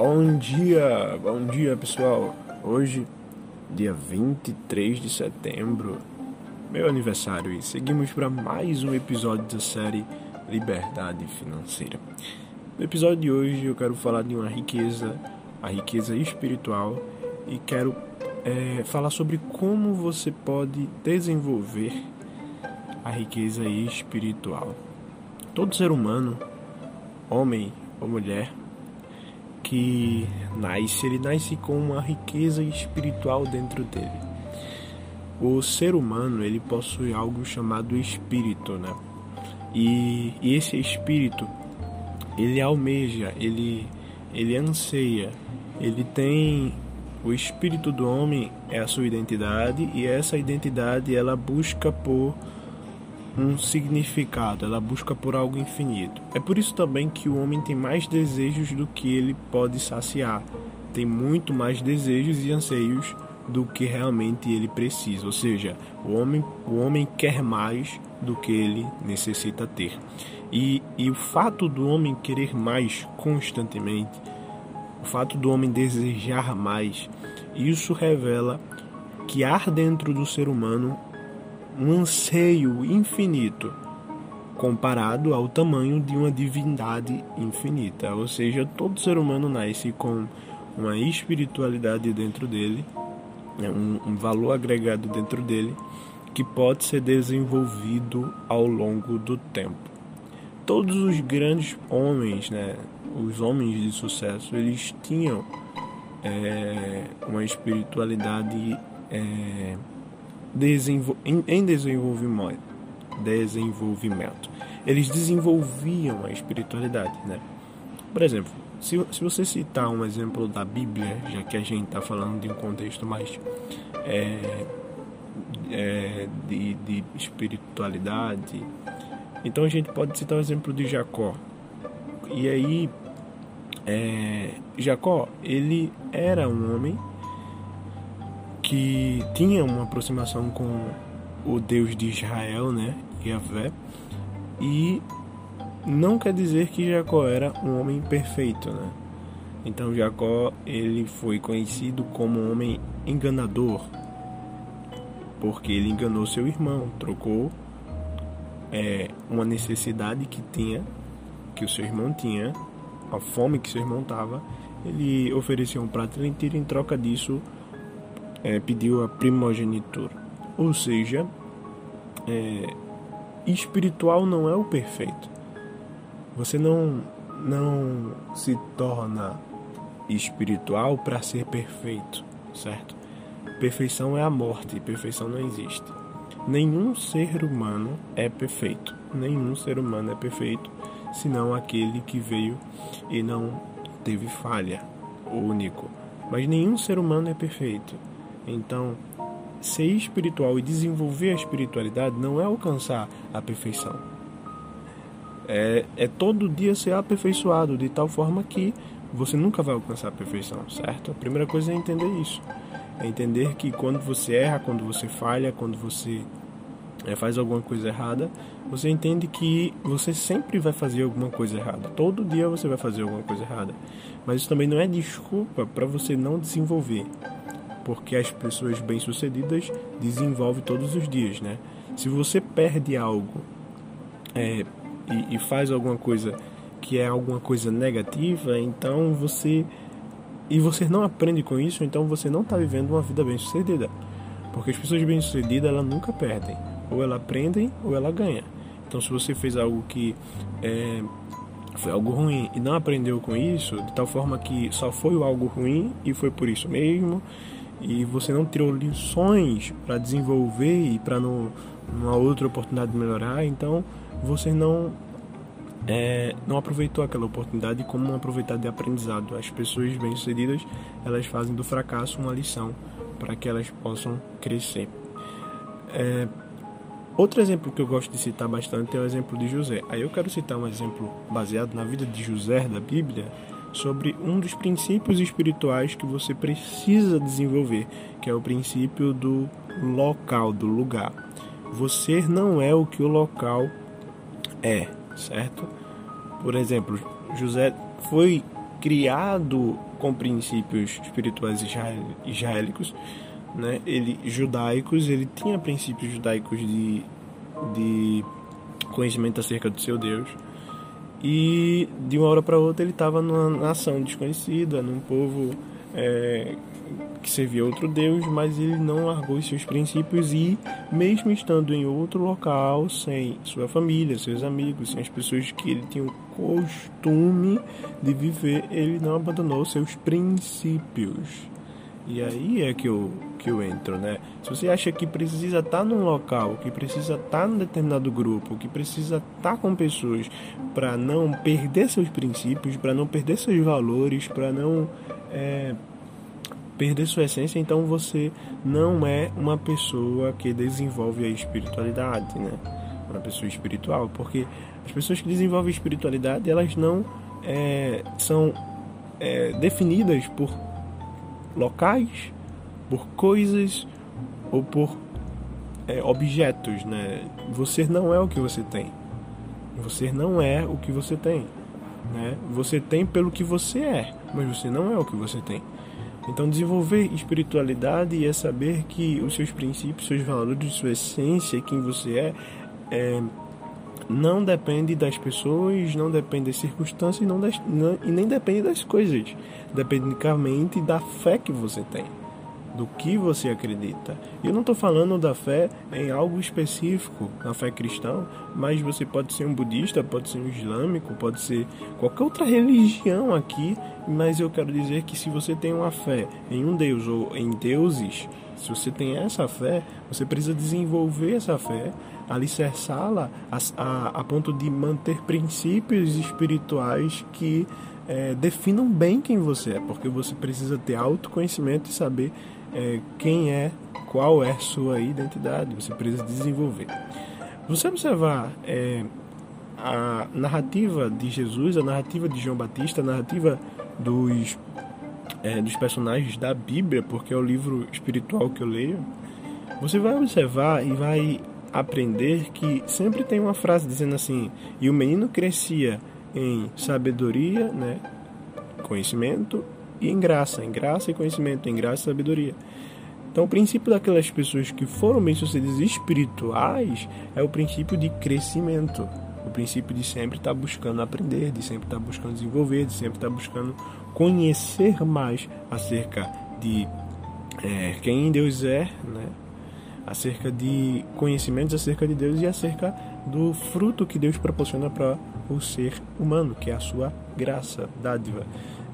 Bom dia, bom dia pessoal. Hoje, dia 23 de setembro, meu aniversário, e seguimos para mais um episódio da série Liberdade Financeira. No episódio de hoje, eu quero falar de uma riqueza, a riqueza espiritual, e quero é, falar sobre como você pode desenvolver a riqueza espiritual. Todo ser humano, homem ou mulher, que nasce, ele nasce com uma riqueza espiritual dentro dele. O ser humano, ele possui algo chamado espírito, né? E, e esse espírito, ele almeja, ele, ele anseia, ele tem o espírito do homem é a sua identidade e essa identidade ela busca por um significado, ela busca por algo infinito. É por isso também que o homem tem mais desejos do que ele pode saciar, tem muito mais desejos e anseios do que realmente ele precisa, ou seja, o homem, o homem quer mais do que ele necessita ter. E, e o fato do homem querer mais constantemente, o fato do homem desejar mais, isso revela que há dentro do ser humano um anseio infinito comparado ao tamanho de uma divindade infinita. Ou seja, todo ser humano nasce com uma espiritualidade dentro dele, né, um, valor agregado dentro dele que pode ser desenvolvido ao longo do tempo. Todos os grandes homens, né, os homens de sucesso, eles tinham é, uma espiritualidade é, em, em desenvolvimento, desenvolvimento. Eles desenvolviam a espiritualidade, né? Por exemplo, se, se você citar um exemplo da Bíblia, já que a gente está falando de um contexto mais é, é, de, de espiritualidade, então a gente pode citar o exemplo de Jacó. E aí, é, Jacó, ele era um homem que tinha uma aproximação com o Deus de Israel, né, Yahvé, e não quer dizer que Jacó era um homem perfeito, né? Então Jacó ele foi conhecido como um homem enganador, porque ele enganou seu irmão, trocou é, uma necessidade que tinha, que o seu irmão tinha, a fome que seu irmão tava, ele ofereceu um prato inteiro em troca disso é, pediu a primogenitura. Ou seja, é, espiritual não é o perfeito. Você não, não se torna espiritual para ser perfeito, certo? Perfeição é a morte, perfeição não existe. Nenhum ser humano é perfeito. Nenhum ser humano é perfeito, senão aquele que veio e não teve falha, o único. Mas nenhum ser humano é perfeito. Então, ser espiritual e desenvolver a espiritualidade não é alcançar a perfeição. É, é todo dia ser aperfeiçoado de tal forma que você nunca vai alcançar a perfeição, certo? A primeira coisa é entender isso. É entender que quando você erra, quando você falha, quando você é, faz alguma coisa errada, você entende que você sempre vai fazer alguma coisa errada. Todo dia você vai fazer alguma coisa errada. Mas isso também não é desculpa para você não desenvolver porque as pessoas bem-sucedidas desenvolvem todos os dias, né? Se você perde algo é, e, e faz alguma coisa que é alguma coisa negativa, então você e você não aprende com isso, então você não está vivendo uma vida bem-sucedida. Porque as pessoas bem-sucedidas, elas nunca perdem. Ou ela aprendem ou ela ganha. Então, se você fez algo que é, foi algo ruim e não aprendeu com isso, de tal forma que só foi algo ruim e foi por isso mesmo, e você não tirou lições para desenvolver e para numa outra oportunidade de melhorar, então você não é, não aproveitou aquela oportunidade como uma oportunidade de aprendizado. As pessoas bem-sucedidas elas fazem do fracasso uma lição para que elas possam crescer. É, outro exemplo que eu gosto de citar bastante é o exemplo de José. Aí eu quero citar um exemplo baseado na vida de José da Bíblia, sobre um dos princípios espirituais que você precisa desenvolver, que é o princípio do local, do lugar. Você não é o que o local é, certo? Por exemplo, José foi criado com princípios espirituais israélicos, né? Ele judaicos, ele tinha princípios judaicos de, de conhecimento acerca do seu Deus. E de uma hora para outra ele estava numa nação desconhecida, num povo é, que servia outro Deus, mas ele não largou os seus princípios e, mesmo estando em outro local, sem sua família, seus amigos, sem as pessoas que ele tinha o costume de viver, ele não abandonou seus princípios. E aí é que eu, que eu entro, né? Se você acha que precisa estar num local, que precisa estar num determinado grupo, que precisa estar com pessoas para não perder seus princípios, para não perder seus valores, para não é, perder sua essência, então você não é uma pessoa que desenvolve a espiritualidade, né? Uma pessoa espiritual, porque as pessoas que desenvolvem espiritualidade, elas não é, são é, definidas por locais, por coisas ou por é, objetos, né? Você não é o que você tem. Você não é o que você tem, né? Você tem pelo que você é, mas você não é o que você tem. Então, desenvolver espiritualidade é saber que os seus princípios, seus valores, sua essência, quem você é, é não depende das pessoas, não depende das circunstâncias não das, não, e nem depende das coisas. Depende unicamente da fé que você tem, do que você acredita. Eu não estou falando da fé em algo específico, na fé cristã, mas você pode ser um budista, pode ser um islâmico, pode ser qualquer outra religião aqui, mas eu quero dizer que se você tem uma fé em um Deus ou em deuses, se você tem essa fé, você precisa desenvolver essa fé alicerçá-la a, a, a, ponto de manter princípios espirituais que é, definam bem quem você é, porque você precisa ter autoconhecimento e saber é, quem é, qual é sua identidade, você precisa desenvolver. Você observar é, a narrativa de Jesus, a narrativa de João Batista, a narrativa dos, é, dos personagens da Bíblia, porque é o livro espiritual que eu leio, você vai observar e vai aprender que sempre tem uma frase dizendo assim: e o menino crescia em sabedoria, né, conhecimento e em graça, em graça e conhecimento, em graça e sabedoria. Então, o princípio daquelas pessoas que foram bem-sucedidas espirituais é o princípio de crescimento, o princípio de sempre estar buscando aprender, de sempre estar buscando desenvolver, de sempre estar buscando conhecer mais acerca de é, quem Deus é, né? acerca de conhecimentos acerca de Deus e acerca do fruto que Deus proporciona para o ser humano, que é a sua graça, dádiva.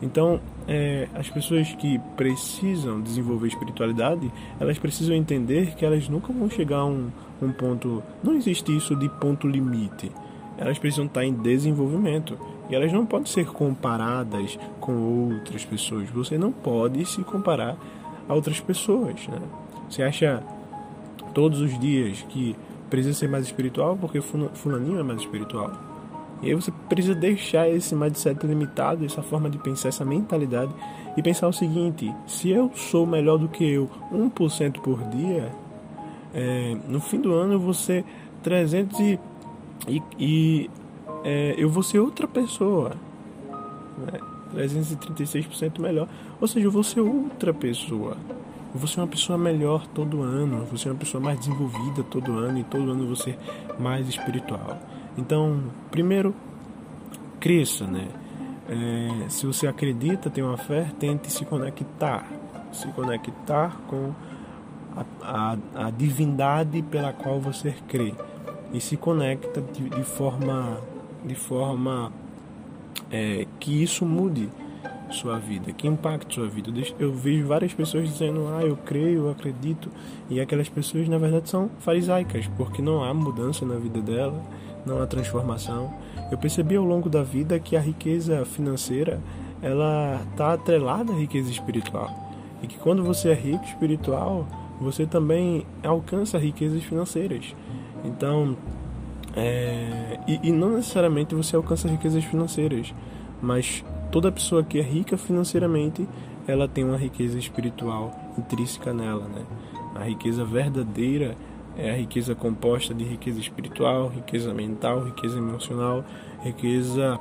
Então, é, as pessoas que precisam desenvolver espiritualidade, elas precisam entender que elas nunca vão chegar a um, um ponto. Não existe isso de ponto limite. Elas precisam estar em desenvolvimento. E elas não podem ser comparadas com outras pessoas. Você não pode se comparar a outras pessoas. Né? Você acha todos os dias que precisa ser mais espiritual porque fulaninho é mais espiritual. E aí você precisa deixar esse mindset limitado, essa forma de pensar, essa mentalidade e pensar o seguinte: se eu sou melhor do que eu 1% por dia, é, no fim do ano eu vou ser 300 e, e, e é, eu vou ser outra pessoa. Né? 336% melhor. Ou seja, eu vou ser outra pessoa. Eu vou ser uma pessoa melhor todo ano, eu vou ser uma pessoa mais desenvolvida todo ano e todo ano eu vou ser mais espiritual. Então, primeiro, cresça, né? É, se você acredita, tem uma fé, tente se conectar, se conectar com a, a, a divindade pela qual você crê e se conecta de, de forma, de forma é, que isso mude sua vida, que impacte sua vida. Eu vejo várias pessoas dizendo, ah, eu creio, eu acredito, e aquelas pessoas na verdade são farisaicas, porque não há mudança na vida dela, não há transformação. Eu percebi ao longo da vida que a riqueza financeira ela está atrelada à riqueza espiritual e que quando você é rico espiritual você também alcança riquezas financeiras. Então, é, e, e não necessariamente você alcança riquezas financeiras, mas toda pessoa que é rica financeiramente, ela tem uma riqueza espiritual intrínseca nela, né? A riqueza verdadeira é a riqueza composta de riqueza espiritual, riqueza mental, riqueza emocional, riqueza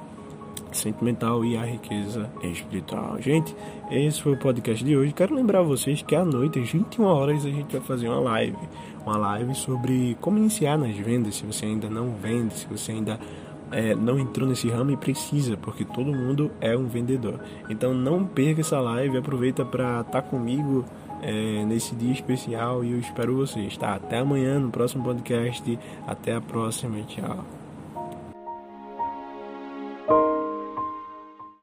sentimental e a riqueza espiritual. Gente, esse foi o podcast de hoje. Quero lembrar vocês que à noite, às 21 horas, a gente vai fazer uma live. Uma live sobre como iniciar nas vendas, se você ainda não vende, se você ainda é, não entrou nesse ramo e precisa, porque todo mundo é um vendedor. Então não perca essa live, aproveita para estar tá comigo é, nesse dia especial e eu espero vocês, tá? Até amanhã no próximo podcast. Até a próxima, tchau.